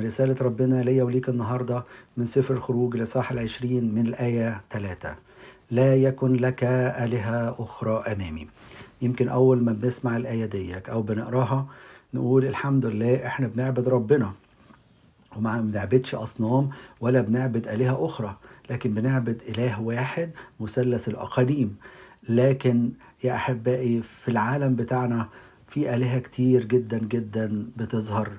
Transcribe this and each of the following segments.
رسالة ربنا ليا وليك النهاردة من سفر الخروج لصاح العشرين من الآية ثلاثة لا يكن لك آلهة أخرى أمامي. يمكن أول ما بنسمع الآية ديك أو بنقراها نقول الحمد لله إحنا بنعبد ربنا. وما بنعبدش أصنام ولا بنعبد آلهة أخرى لكن بنعبد إله واحد مثلث الأقاليم. لكن يا أحبائي في العالم بتاعنا في آلهة كتير جدا جدا بتظهر.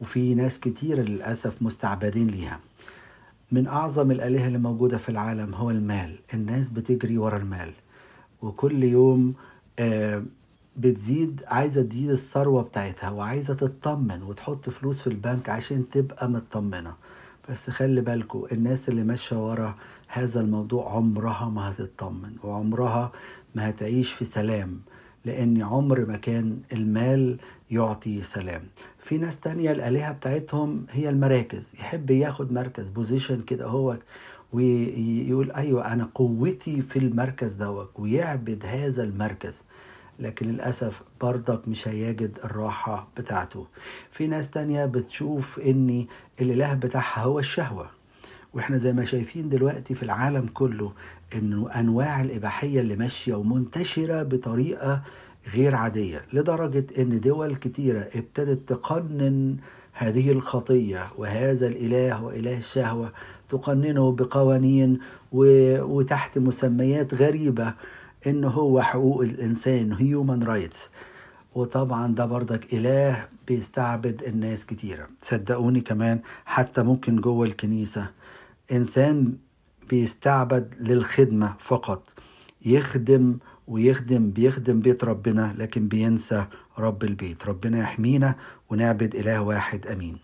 وفي ناس كتير للأسف مستعبدين ليها. من أعظم الآلهة اللي موجودة في العالم هو المال. الناس بتجري ورا المال. وكل يوم آه بتزيد عايزة تزيد الثروة بتاعتها وعايزة تطمن وتحط فلوس في البنك عشان تبقى مطمنة. بس خلي بالكم الناس اللي ماشية ورا هذا الموضوع عمرها ما هتطمن وعمرها ما هتعيش في سلام. لأن عمر ما كان المال يعطي سلام. في ناس تانية الآلهة بتاعتهم هي المراكز يحب ياخد مركز بوزيشن كده هو ويقول أيوة أنا قوتي في المركز دوت ويعبد هذا المركز. لكن للأسف برضك مش هيجد الراحة بتاعته. في ناس تانية بتشوف إن الإله بتاعها هو الشهوة. وإحنا زي ما شايفين دلوقتي في العالم كله إنه أنواع الإباحية اللي ماشية ومنتشرة بطريقة غير عادية لدرجة إن دول كتيرة ابتدت تقنن هذه الخطية وهذا الإله وإله الشهوة تقننه بقوانين. وتحت مسميات غريبة إن هو حقوق الإنسان هيومن رايتس وطبعا ده برضك إله بيستعبد الناس كتيرة صدقوني كمان حتى ممكن جوه الكنيسة إنسان بيستعبد للخدمة فقط يخدم ويخدم بيخدم بيت ربنا لكن بينسى رب البيت. ربنا يحمينا ونعبد إله واحد آمين.